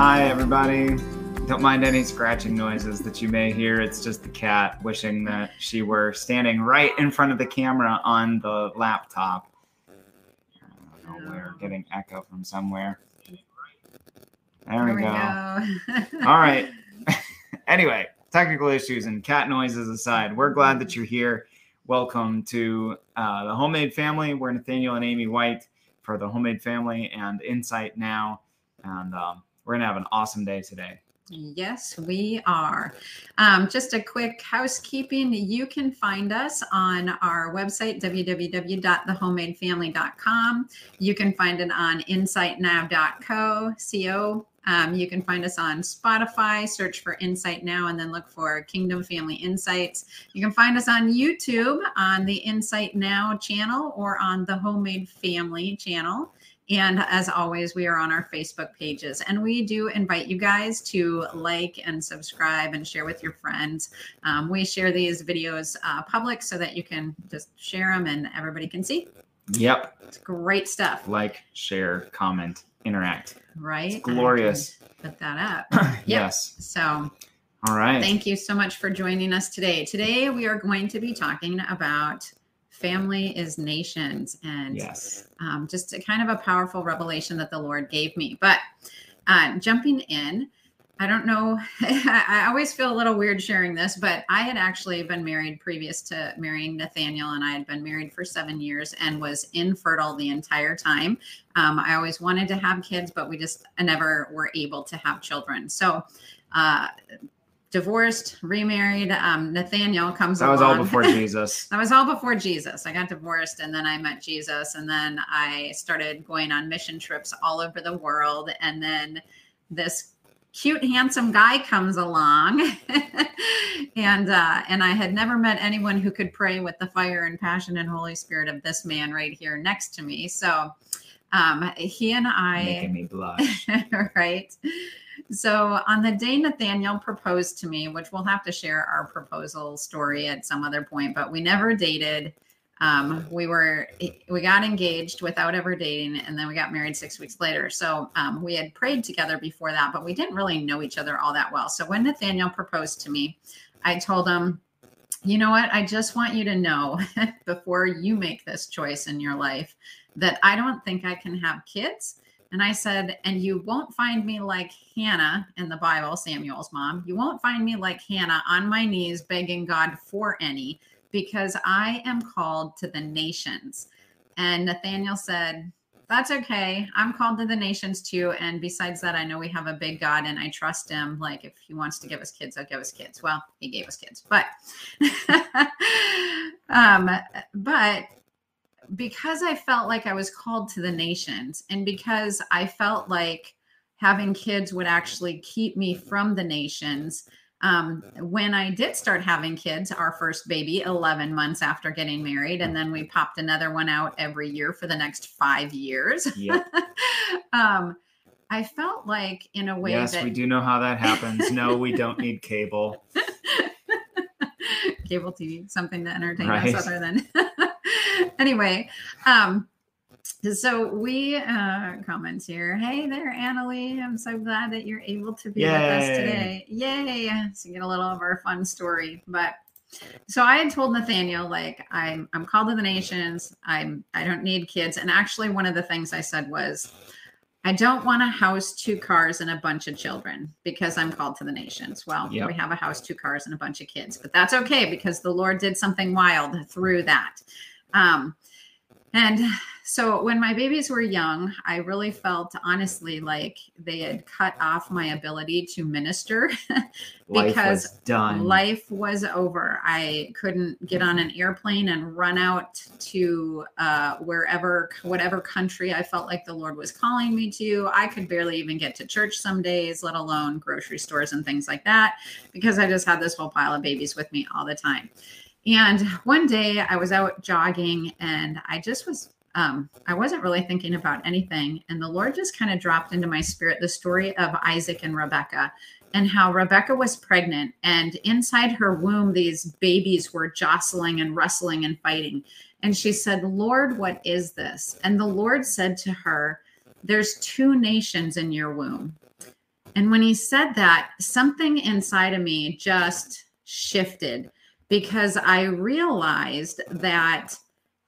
Hi, everybody. Don't mind any scratching noises that you may hear. It's just the cat wishing that she were standing right in front of the camera on the laptop. I don't know, we're getting echo from somewhere. There, we, There go. All right. anyway, technical issues and cat noises aside, we're glad that you're here. Welcome to uh, the Homemade Family. We're Nathaniel and Amy White for the Homemade Family and Insight Now. And um, we're going to have an awesome day today. Yes, we are. Um, just a quick housekeeping. You can find us on our website, www.thehomemadefamily.com. You can find it on insightnow.co. Co. Um, you can find us on Spotify, search for Insight Now, and then look for Kingdom Family Insights. You can find us on YouTube on the Insight Now channel or on the Homemade Family channel. And as always, we are on our Facebook pages. And we do invite you guys to like and subscribe and share with your friends. Um, we share these videos uh, public so that you can just share them and everybody can see. Yep. It's great stuff, Like, share, comment, interact. right? It's glorious. Put that up. yes. So All right. thank you so much for joining us today. Today, we are going to be talking about family is nations and yes. um, just a kind of a powerful revelation that the Lord gave me. But uh, jumping in, I don't know. I always feel a little weird sharing this, but I had actually been married previous to marrying Nathaniel, and I had been married for seven years and was infertile the entire time. Um, I always wanted to have kids, but we just never were able to have children. So, uh, divorced, remarried. Um, Nathaniel comes That was all before Jesus. That was all before Jesus. I got divorced and then I met Jesus and then I started going on mission trips all over the world and then this cute handsome guy comes along and uh and I had never met anyone who could pray with the fire and passion and holy spirit of this man right here next to me. So um he and I Making me blush. right? So on the day Nathaniel proposed to me, which we'll have to share our proposal story at some other point, but we never dated. Um, we were we got engaged without ever dating, and then we got married six weeks later. So um, we had prayed together before that, but we didn't really know each other all that well. So when Nathaniel proposed to me, I told him, "You know what? I just want you to know before you make this choice in your life that I don't think I can have kids." And I said, and you won't find me like Hannah in the Bible, Samuel's mom. You won't find me like Hannah on my knees begging God for any because I am called to the nations. And Nathaniel said, that's okay. I'm called to the nations too. And besides that, I know we have a big God and I trust him. Like if he wants to give us kids, I'll give us kids. Well, he gave us kids, but, um, but because I felt like I was called to the nations and because I felt like having kids would actually keep me from the nations. Um, when I did start having kids, our first baby, 11 months after getting married, and then we popped another one out every year for the next five years. Yep. um, I felt like, in a way, Yes, that we do know how that happens. No, we don't need cable. cable TV, something to entertain Right. us other than anyway. Um, so we uh comments here. Hey there, Annalie. I'm so glad that you're able to be with us today. Yay! So get a little of our fun story. But so I had told Nathaniel, like, I'm I'm called to the nations. I'm I don't need kids. And actually one of the things I said was I don't want a house, two cars, and a bunch of children because I'm called to the nations. Well, Yep. we have a house, two cars, and a bunch of kids, but that's okay because the Lord did something wild through that. Um, and so when my babies were young, I really felt honestly like they had cut off my ability to minister because Life was done. life was over. I couldn't get on an airplane and run out to uh, wherever, whatever country I felt like the Lord was calling me to. I could barely even get to church some days, let alone grocery stores and things like that, because I just had this whole pile of babies with me all the time. And one day I was out jogging and I just was um, I wasn't really thinking about anything. And the Lord just kind of dropped into my spirit the story of Isaac and Rebecca and how Rebecca was pregnant. And inside her womb, these babies were jostling and wrestling and fighting. And she said, Lord, what is this? And the Lord said to her, There's two nations in your womb. And when he said that, something inside of me just shifted because I realized that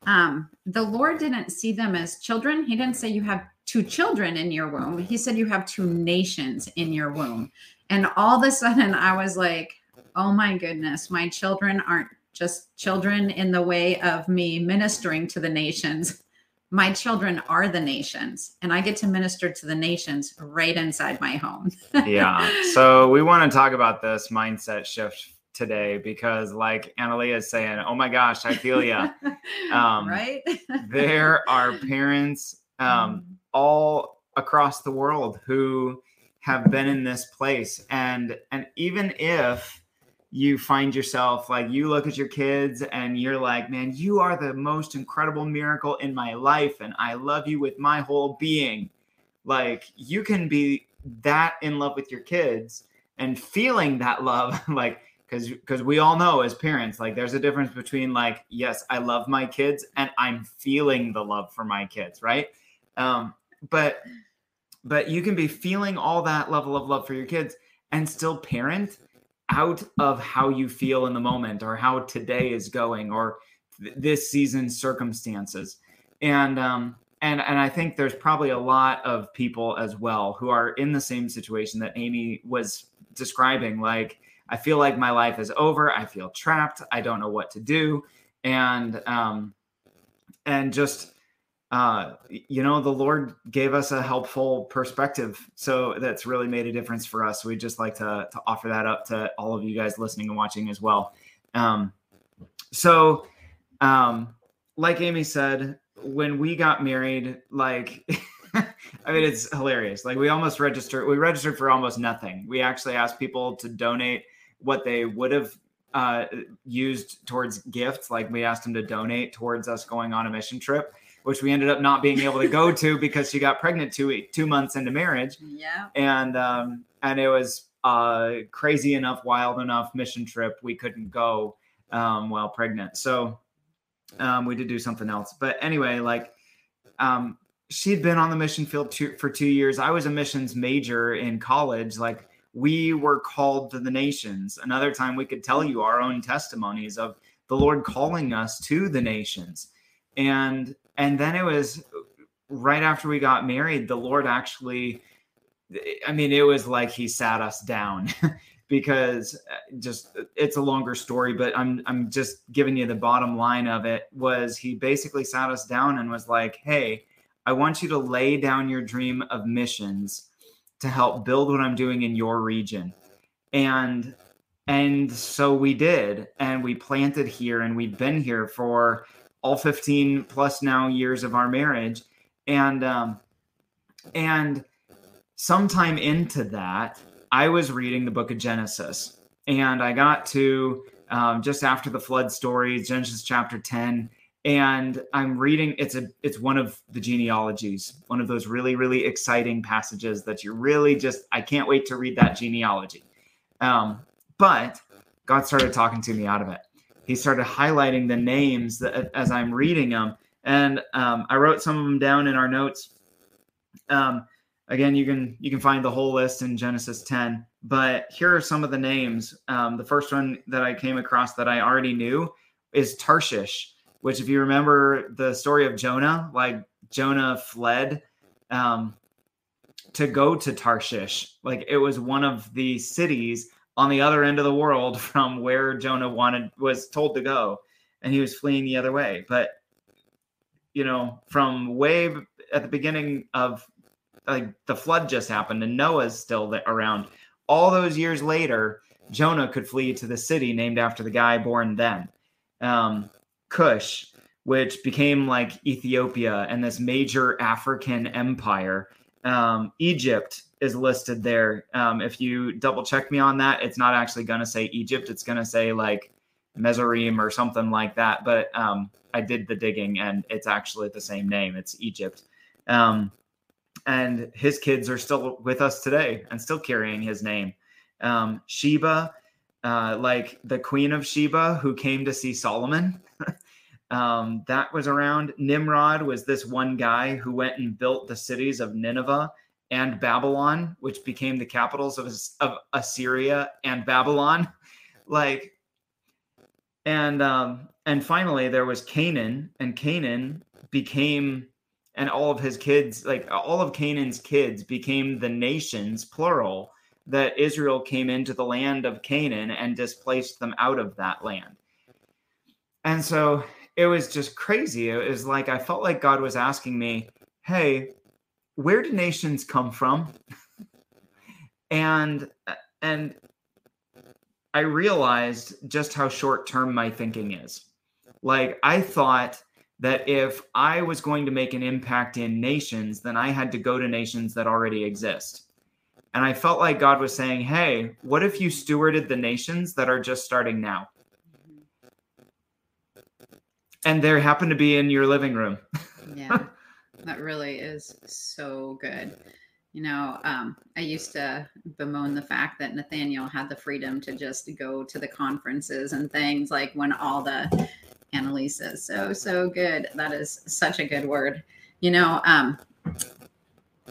um, the Lord didn't see them as children. He didn't say you have two children in your womb. He said you have two nations in your womb. And all of a sudden, I was like, oh my goodness, my children aren't just children in the way of me ministering to the nations. My children are the nations, and I get to minister to the nations right inside my home. yeah. So we want to talk about this mindset shift today because, like Analia is saying, oh my gosh, I feel you. Um, right? there are parents um, mm. all across the world who have been in this place, and and even if you find yourself like you look at your kids and you're like, man, you are the most incredible miracle in my life, and I love you with my whole being. Like you can be that in love with your kids and feeling that love, like because because we all know as parents, like there's a difference between like, yes, I love my kids and I'm feeling the love for my kids, right? Um, but but you can be feeling all that level of love for your kids and still parent out of how you feel in the moment or how today is going or th- this season's circumstances and um and and i think there's probably a lot of people as well who are in the same situation that amy was describing like i feel like my life is over i feel trapped i don't know what to do and um and just uh, you know, the Lord gave us a helpful perspective. So that's really made a difference for us. We'd just like to, to offer that up to all of you guys listening and watching as well. Um, so, um, like Amy said, when we got married, like, I mean, it's hilarious. Like, we almost registered, we registered for almost nothing. We actually asked people to donate what they would have uh, used towards gifts. Like, we asked them to donate towards us going on a mission trip which we ended up not being able to go to because she got pregnant two two months into marriage. Yeah. And um, and it was uh, crazy enough, wild enough mission trip we couldn't go um, while pregnant. So um, we did do something else. But anyway, like um, she'd been on the mission field two, for two years. I was a missions major in college. Like we were called to the nations. Another time we could tell you our own testimonies of the Lord calling us to the nations. And and then it was right after we got married the lord actually i mean it was like he sat us down because uh, just it's a longer story but i'm i'm just giving you the bottom line of it was he basically sat us down and was like hey i want you to lay down your dream of missions to help build what i'm doing in your region. And and so we did and we planted here and we've been here for all 15 plus now years of our marriage. And um and sometime into that i was reading the book of genesis. And i got to um, just after the flood story genesis chapter 10 and i'm reading it's a it's one of the genealogies one of those really really exciting passages that you really just i can't wait to read that genealogy um, but god started talking to me out of it he started highlighting the names that, as I'm reading them. And um, I wrote some of them down in our notes. Um, again, you can you can find the whole list in Genesis 10. But here are some of the names. Um, the first one that I came across that I already knew is Tarshish, which, if you remember the story of Jonah, like Jonah fled um, to go to Tarshish. Like it was one of the cities on the other end of the world from where Jonah wanted was told to go, and he was fleeing the other way. But you know, from way at the beginning of like the flood just happened, and Noah's still around. All those years later, Jonah could flee to the city named after the guy born then, um, Cush, which became like Ethiopia and this major African empire. Um, Egypt is listed there. Um, if you double check me on that, it's not actually going to say Egypt. It's going to say like Mesorim or something like that. But um, I did the digging and it's actually the same name. It's Egypt. Um, and his kids are still with us today and still carrying his name. Um, Sheba, uh, like the Queen of Sheba who came to see Solomon. um, that was around. Nimrod was this one guy who went and built the cities of Nineveh and Babylon, which became the capitals of, of Assyria and Babylon. Like, and um, and finally there was Canaan, and Canaan became, and all of his kids, like all of Canaan's kids, became the nations, plural, that Israel came into the land of Canaan and displaced them out of that land. And so it was just crazy. It was like I felt like God was asking me, "Hey, where do nations come from?" and and I realized just how short term my thinking is. Like, I thought that if I was going to make an impact in nations, then I had to go to nations that already exist. And I felt like God was saying, Hey, what if you stewarded the nations that are just starting now? And they happen to be in your living room. yeah, that really is so good. You know, um, I used to bemoan the fact that Nathaniel had the freedom to just go to the conferences and things like when all the Annalise says so, so good. That is such a good word. You know, um,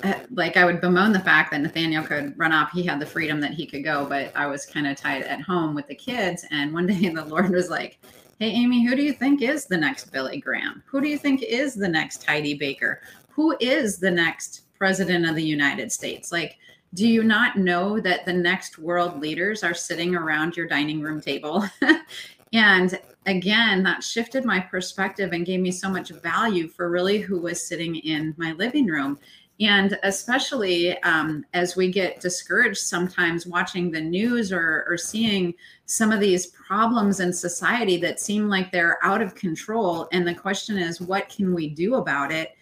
Uh, like I would bemoan the fact that Nathaniel could run off. He had the freedom that he could go, but I was kind of tied at home with the kids. And one day the Lord was like, Hey, Amy, who do you think is the next Billy Graham? Who do you think is the next Heidi Baker? Who is the next president of the United States. Like, do you not know that the next world leaders are sitting around your dining room table? and again, that shifted my perspective and gave me so much value for really who was sitting in my living room. And especially um, as we get discouraged sometimes watching the news or, or seeing some of these problems in society that seem like they're out of control. And the question is, what can we do about it?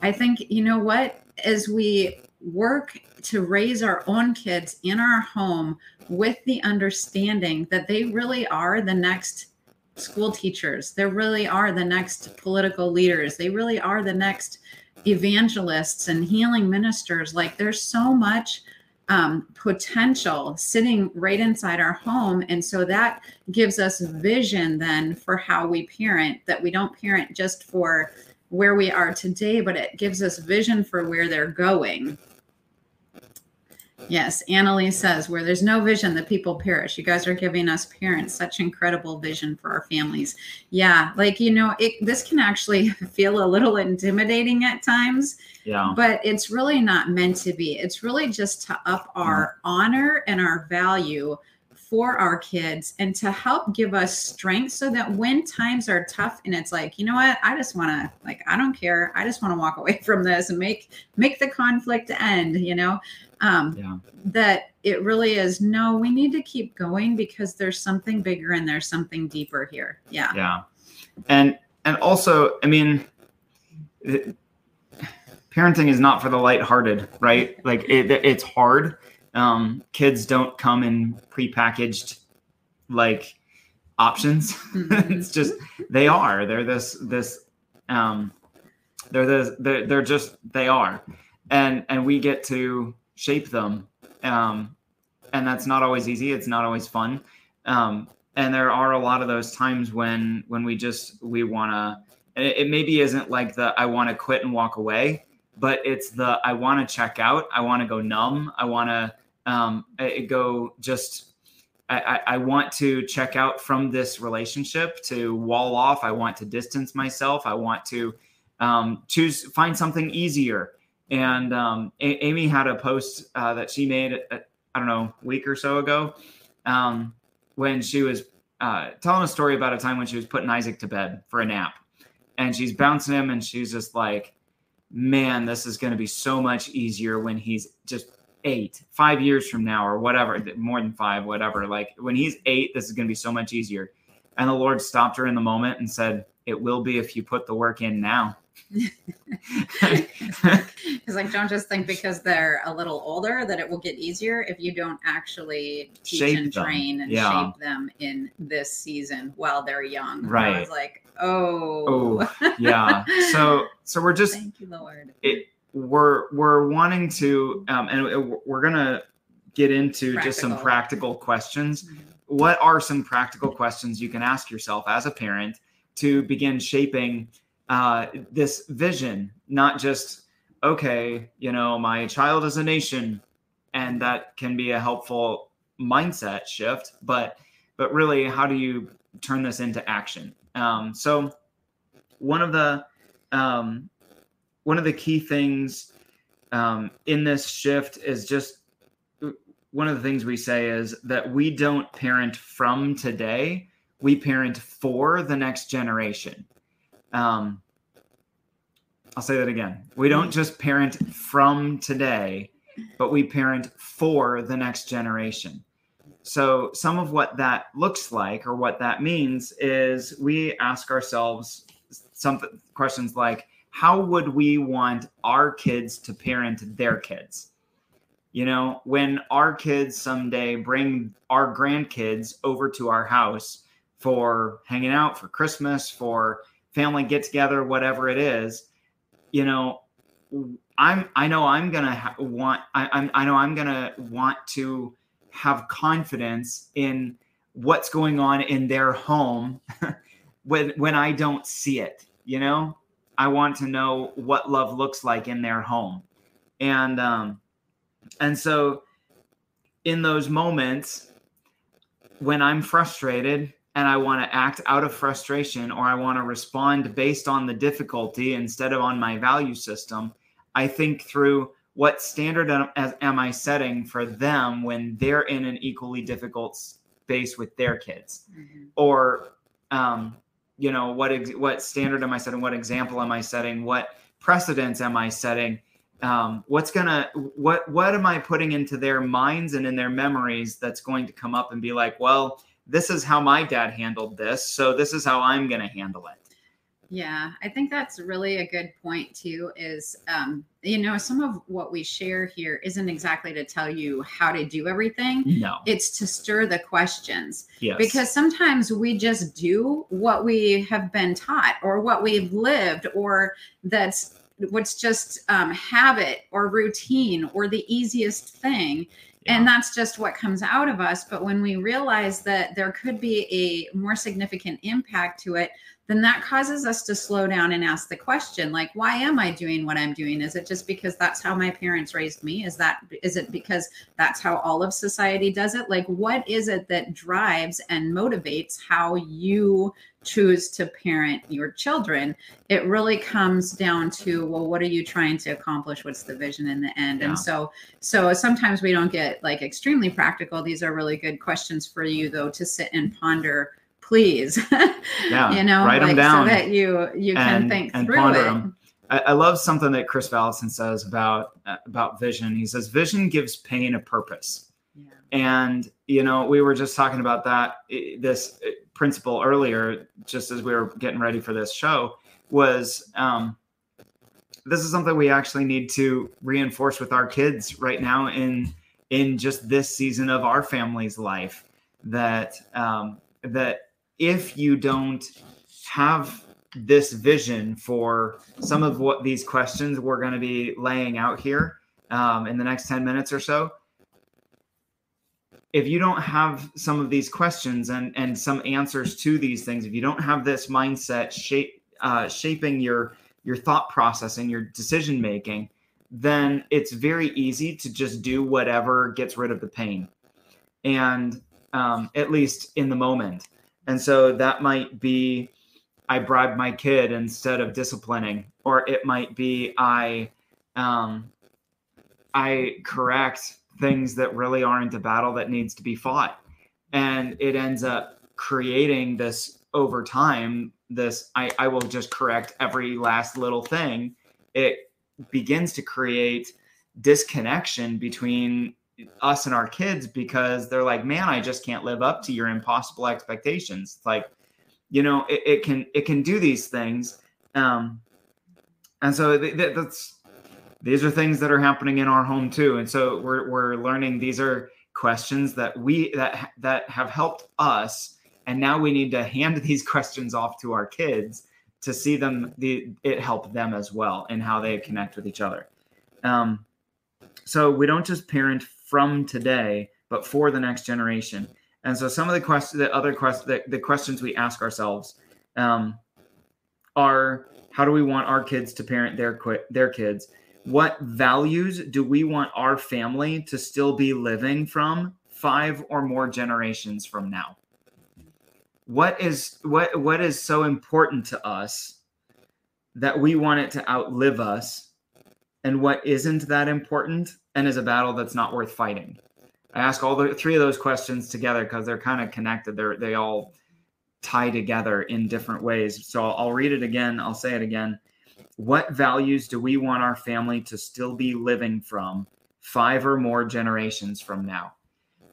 I think, you know what? as we work to raise our own kids in our home with the understanding that they really are the next school teachers, they really are the next political leaders, they really are the next evangelists and healing ministers. Like there's so much um, potential sitting right inside our home. And so that gives us vision then for how we parent, that we don't parent just for where we are today, but it gives us vision for where they're going. Yes, Annalise says, where there's no vision, the people perish. You guys are giving us parents such incredible vision for our families. Yeah, like, you know, it, this can actually feel a little intimidating at times. Yeah. But it's really not meant to be. It's really just to up our honor and our value for our kids and to help give us strength so that when times are tough and it's like you know what? I just want to like i don't care. I just want to walk away from this and make make the conflict end you know? Um yeah. that it really is no we need to keep going because there's something bigger and there's something deeper here. Yeah. Yeah. And and also i mean it, parenting is not for the lighthearted right? Like it, it's hard um, kids don't come in prepackaged like options. It's just they are. They're this this um, they're the they're, they're just they are, and and we get to shape them. Um, and that's not always easy. It's not always fun. Um, and there are a lot of those times when when we just we want to. It, it maybe isn't like the I want to quit and walk away, but it's the I want to check out. I want to go numb. I want to um, go just I, I, want to check out from this relationship to wall off. I want to distance myself. I want to um, choose find something easier. And um, a- Amy had a post uh, that she made uh, I don't know a week or so ago um, when she was uh, telling a story about a time when she was putting Isaac to bed for a nap, and she's bouncing him, and she's just like, "Man, this is going to be so much easier when he's just eight, five years from now, or whatever, more than five, whatever. Like when he's eight, this is going to be so much easier. And the Lord stopped her in the moment and said, It will be if you put the work in now. Because, like, don't just think because they're a little older that it will get easier if you don't actually teach shape and them. train and yeah. shape them in this season while they're young. Right. I was like, oh, oh yeah. So, so we're just, thank you, Lord. It, we're we're wanting to um, and we're gonna get into practical. just some practical questions mm-hmm. what are some practical questions you can ask yourself as a parent to begin shaping uh, this vision not just okay, you know, my child is a nation, and that can be a helpful mindset shift. But but really, how do you turn this into action? Um, so one of the um, one of the key things um, in this shift is just one of the things we say is that we don't parent from today we parent for the next generation. Um, i'll say that again. We don't just parent from today but we parent for the next generation. So some of what that looks like or what that means is we ask ourselves some questions like how would we want our kids to parent their kids you know, when our kids someday bring our grandkids over to our house for hanging out for Christmas, for family get together, whatever it is, you know, I'm I know I'm gonna ha- want I I'm, I know I'm gonna want to have confidence in what's going on in their home when when I don't see it. You know, I want to know what love looks like in their home, and um, and so, in those moments when I'm frustrated and I want to act out of frustration or I want to respond based on the difficulty instead of on my value system, I think through what standard am I setting for them when they're in an equally difficult space with their kids, mm-hmm. or um, you know what ex- what standard am I setting? What example am I setting? What precedents am I setting? um, what's gonna what what am i putting into their minds and in their memories that's going to come up and be like well this is how my dad handled this so this is how i'm gonna handle it yeah i think that's really a good point too is um, you know some of what we share here isn't exactly to tell you how to do everything no it's to stir the questions yes. because sometimes we just do what we have been taught or what we've lived or that's what's just um, habit or routine or the easiest thing. Yeah. And that's just what comes out of us. But when we realize that there could be a more significant impact to it, then that causes us to slow down and ask the question like why am i doing what i'm doing? Is it just because that's how my parents raised me? Is that is it because that's how all of society does it? Like what is it that drives and motivates how you choose to parent your children? It really comes down to well what are you trying to accomplish? What's the vision in the end? Yeah. and so so sometimes we don't get like extremely practical. These are really good questions for you though to sit and ponder please. yeah, you know, write like, them down so that you you and, can think and through ponder it. Them. I, I love something that Kris Vallotton says about uh, about vision. He says vision gives pain a purpose. Yeah. And you know, we were just talking about that this uh, principle earlier, just as we were getting ready for this show, was um, this is something we actually need to reinforce with our kids right now in in just this season of our family's life that um, that if you don't have this vision for some of what these questions we're going to be laying out here um, in the next 10 minutes or so if you don't have some of these questions and and some answers to these things if you don't have this mindset shape uh, shaping your your thought process and your decision making then it's very easy to just do whatever gets rid of the pain. And um, at least in the moment and so that might be I bribe my kid instead of disciplining, or it might be I um, I correct things that really aren't a battle that needs to be fought. And it ends up creating this over time, this I, I will just correct every last little thing. It begins to create disconnection between us and our kids because they're like, man, I just can't live up to your impossible expectations. It's like, you know, it, it can it can do these things, um, and so th- th- that's these are things that are happening in our home too. And so we're we're learning these are questions that we that that have helped us, and now we need to hand these questions off to our kids to see them the it help them as well and how they connect with each other. Um, so we don't just parent from today, but for the next generation. And so some of the questions, the other questions, the, the, questions we ask ourselves um, are: How do we want our kids to parent their their kids? what values do we want our family to still be living from five or more generations from now? What is what what is so important to us that we want it to outlive us and what isn't that important and is a battle that's not worth fighting? I ask all the three of those questions together because they're kind of connected. They're they all tie together in different ways. So I'll, I'll read it again. I'll say it again. What values do we want our family to still be living from five or more generations from now?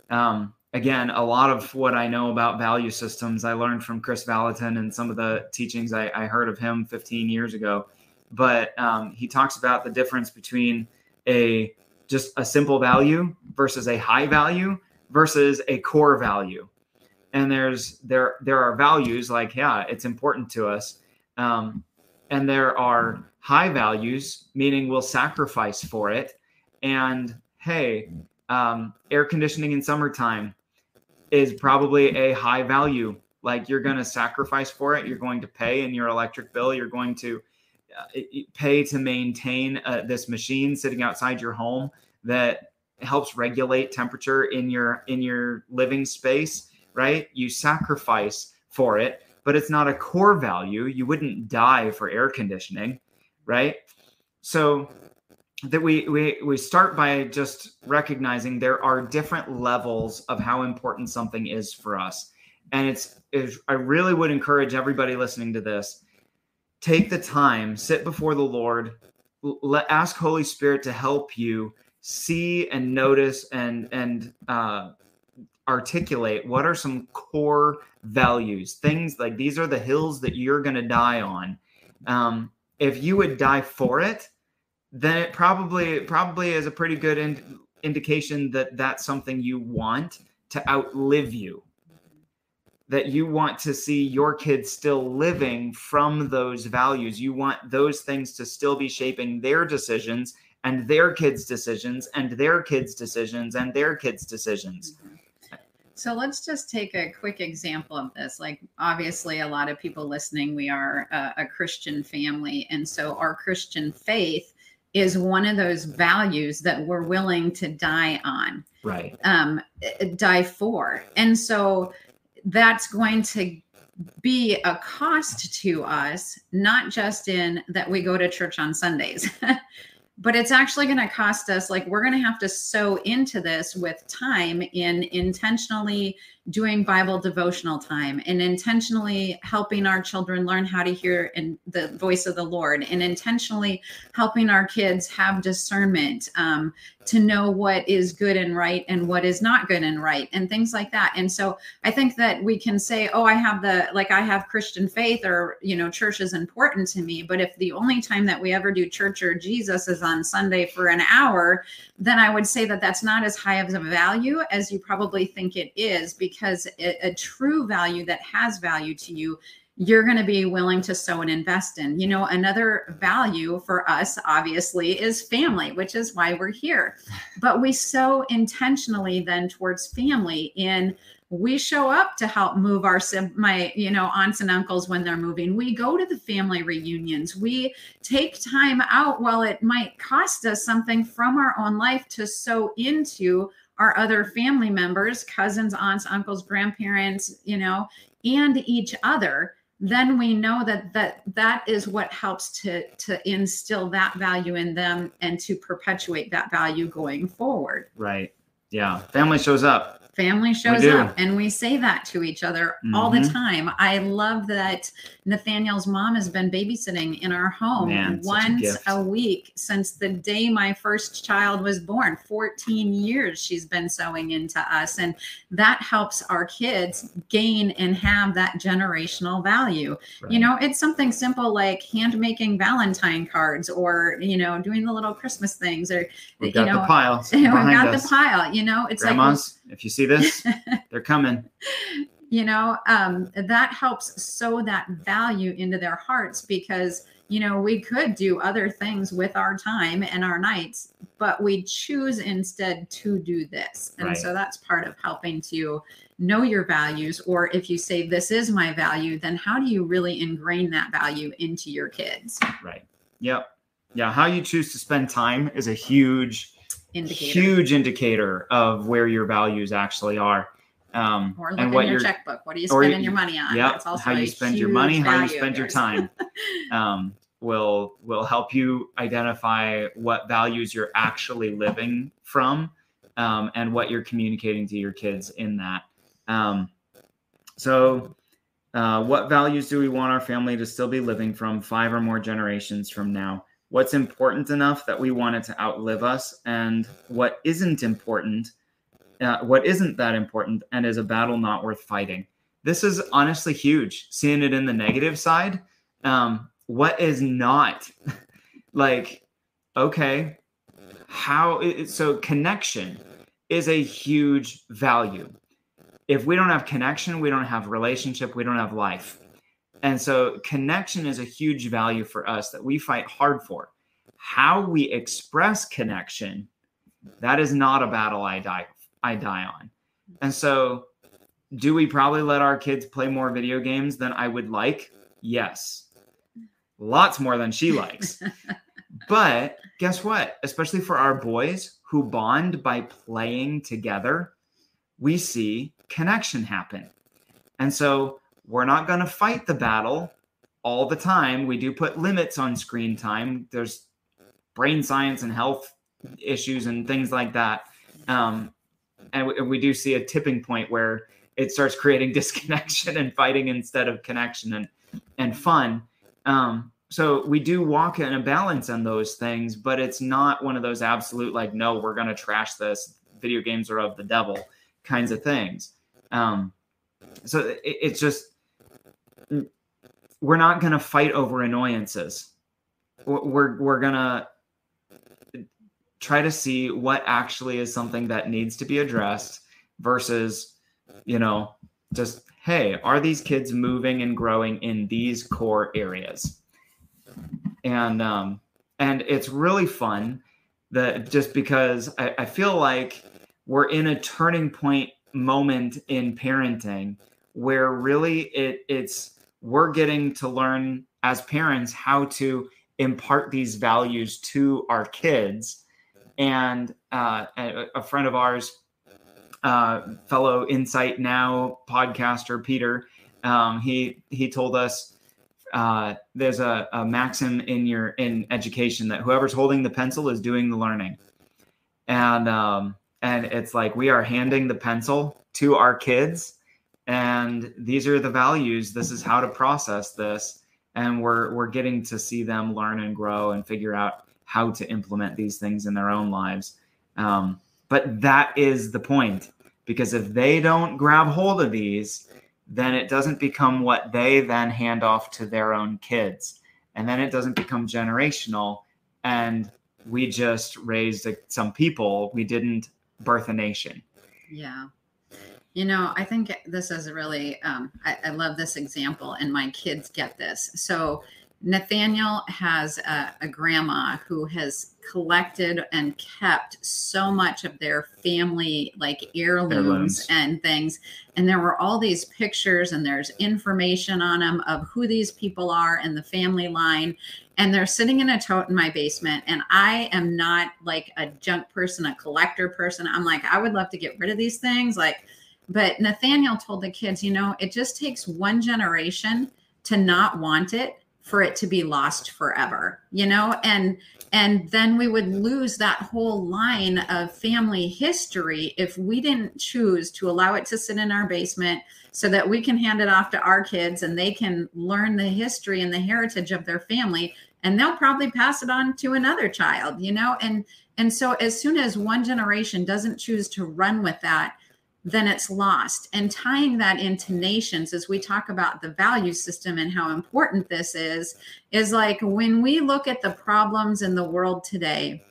Um, again, a lot of what I know about value systems I learned from Kris Vallotton and some of the teachings I, I heard of him 15 years ago. But um, he talks about the difference between a just a simple value versus a high value versus a core value. And there's there there are values like yeah, it's important to us. Um, and there are high values, meaning we'll sacrifice for it. And hey, um, air conditioning in summertime is probably a high value. Like you're going to sacrifice for it. You're going to pay in your electric bill. You're going to pay to maintain uh, this machine sitting outside your home that helps regulate temperature in your in your living space. Right? You sacrifice for it but it's not a core value. You wouldn't die for air conditioning, right? So that we we we start by just recognizing there are different levels of how important something is for us. And it's, it's I really would encourage everybody listening to this take the time, sit before the Lord, let ask Holy Spirit to help you see and notice and and uh, articulate what are some core values, things like these are the hills that you're going to die on. Um, if you would die for it, then it probably probably is a pretty good in, indication that that's something you want to outlive you. That you want to see your kids still living from those values. You want those things to still be shaping their decisions and their kids' decisions and their kids' decisions and their kids' decisions. So let's just take a quick example of this. Like, obviously, a lot of people listening, we are a, a, Christian family. And so our Christian faith is one of those values that we're willing to die on. Right. Um, die for. And so that's going to be a cost to us, not just in that we go to church on Sundays, but it's actually going to cost us like we're going to have to sow into this with time in intentionally doing bible devotional time and intentionally helping our children learn how to hear in the voice of the lord and intentionally helping our kids have discernment um, to know what is good and right and what is not good and right and things like that. And so i think that we can say oh i have the like i have christian faith or you know church is important to me but if the only time that we ever do church or jesus is on sunday for an hour then i would say that that's not as high of a value as you probably think it is because a, a true value that has value to you you're going to be willing to sow and invest in. You know, another value for us, obviously, is family, which is why we're here. But we sow intentionally then towards family in we show up to help move our my you know aunts and uncles when they're moving we go to the family reunions we take time out while it might cost us something from our own life to sow into our other family members cousins aunts uncles grandparents you know and each other then we know that that that is what helps to to instill that value in them and to perpetuate that value going forward. Right. Yeah. Family shows up family shows up and we say that to each other mm-hmm. all the mm-hmm. time i love that nathaniel's mom has been babysitting in our home Man, once a, a, week since the day my first child was born 14 years she's been sowing into us and that helps our kids gain and have that generational value right. you know it's something simple like hand making valentine cards or you know doing the little christmas things or We've you know the pile we got us. the pile you know it's Grandmas, like if you see this, they're coming. You know, um, that helps sow that value into their hearts because, you know, we could do other things with our time and our nights, but we choose instead to do this. And right. so that's part of helping to know your values. Or if you say, this is my value, then how do you really ingrain that value into your kids? Right. Yep. yeah, how you choose to spend time is a huge, Indicator. huge indicator of where your values actually are. Um, Or look and in what your checkbook. What are you spending you- your money on? yeah, how you spend your money, how you spend your time, um, will will help you identify what values you're actually living from, um, and what you're communicating to your kids in that. Um, so, uh, what values do we want our family to still be living from five or more generations from now? What's important enough that we want it to outlive us, and what isn't important, uh, what isn't that important, and is a battle not worth fighting? This is honestly huge. Seeing it in the negative side, um, what is not like okay? How it, so connection is a huge value if we don't have connection, we don't have relationship, we don't have life. And so connection is a huge value for us that we fight hard for. How we express connection, that is not a battle I die I die on. And so do we probably let our kids play more video games than I would like? Yes. Lots more than she likes. but guess what? Especially for our boys who bond by playing together, we see connection happen. And so we're not going to fight the battle all the time. We do put limits on screen time. There's brain science and health issues and things like that. Um, and we, we do see a tipping point where it starts creating disconnection and fighting instead of connection and, and fun. Um, so we do walk in a balance on those things, but it's not one of those absolute like, no, we're going to trash this. Video games are of the devil kinds of things. Um, so it, it's just we're not going to fight over annoyances. We're we're, going to try to see what actually is something that needs to be addressed versus you know just hey are these kids moving and growing in these core areas and um and it's really fun that just because I, I feel like we're in a turning point moment in parenting where really it it's we're getting to learn as parents how to impart these values to our kids. And uh, a, friend of ours uh, fellow insight now podcaster peter um, he he told us uh, there's a, a maxim in your in education that whoever's holding the pencil is doing the learning. And um, and it's like we are handing the pencil to our kids and these are the values. This is how to process this. And we're we're getting to see them learn and grow and figure out how to implement these things in their own lives. Um, but that is the point because if they don't grab hold of these then it doesn't become what they then hand off to their own kids. And then it doesn't become generational. And we just raised some people. We didn't birth a nation. Yeah. You know, I think this is really, um, I, I love this example, and my kids get this. So, Nathaniel has a, a grandma who has collected and kept so much of their family, like heirlooms, Heirlooms. and things. And there were all these pictures, and there's information on them of who these people are in the family line. And they're sitting in a tote in my basement. And I am not like a junk person, a collector person. I'm like, I would love to get rid of these things. Like, but Nathaniel told the kids, you know, it just takes one generation to not want it for it to be lost forever, you know, and and then we would lose that whole line of family history if we didn't choose to allow it to sit in our basement so that we can hand it off to our kids and they can learn the history and the heritage of their family. And they'll probably pass it on to another child you know? And and so as soon as one generation doesn't choose to run with that then it's lost. And tying that into nations as we talk about the value system and how important this is, is like when we look at the problems in the world today,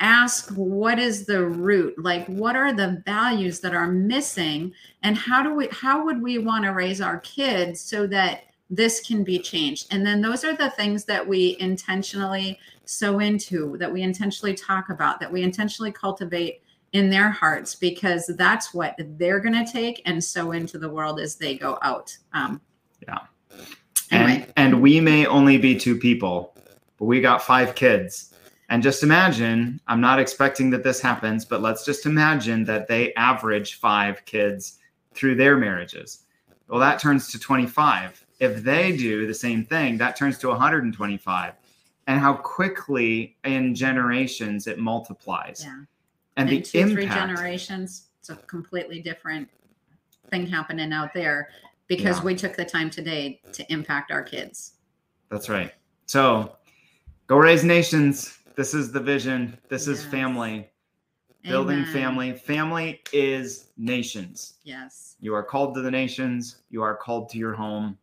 ask what is the root? Like what are the values that are missing? And how do we how would we want to raise our kids so that this can be changed? And then those are the things that we intentionally sow into that we intentionally talk about that we intentionally cultivate in their hearts because that's what they're going to take and sow into the world as they go out. Um, Yeah. Anyway, and and we may only be two people but we got five kids. And just imagine, I'm not expecting that this happens, but let's just imagine that they average five kids through their marriages. Well, that turns to 25. If they do the same thing, that turns to 125. And how quickly in generations it multiplies. Yeah. And the two, impact. three generations, it's a completely different thing happening out there because Yeah. we took the time today to impact our kids. That's right. So go raise nations. This is the vision. This is Yes. family. Building family. Family is nations. Yes. You are called to the nations. You are called to your home,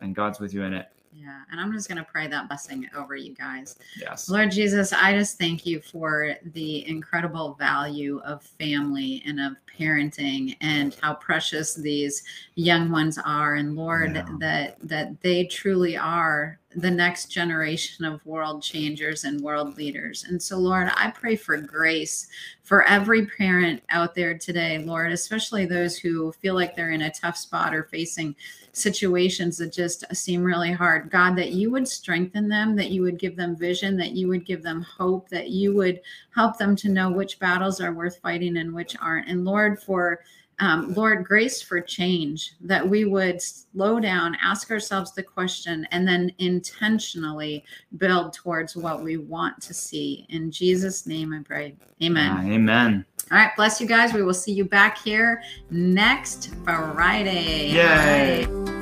and God's with you in it. Yeah. And I'm just going to pray that blessing over you guys. Yes. Lord Jesus, I just thank you for the incredible value of family and of parenting and how precious these young ones are and Lord Yeah. that that they truly are the next generation of world changers and world leaders. And so Lord, I pray for grace for every parent out there today, Lord, especially those who feel like they're in a tough spot or facing situations that just seem really hard. God, that you would strengthen them, that you would give them vision, that you would give them hope, that you would help them to know which battles are worth fighting and which aren't. And Lord, for um, Lord, grace for change, that we would slow down, ask ourselves the question, and then intentionally build towards what we want to see. In Jesus' name I pray. Amen. Ah, amen. All right, bless you guys. We will see you back here next Friday. Yay. Right.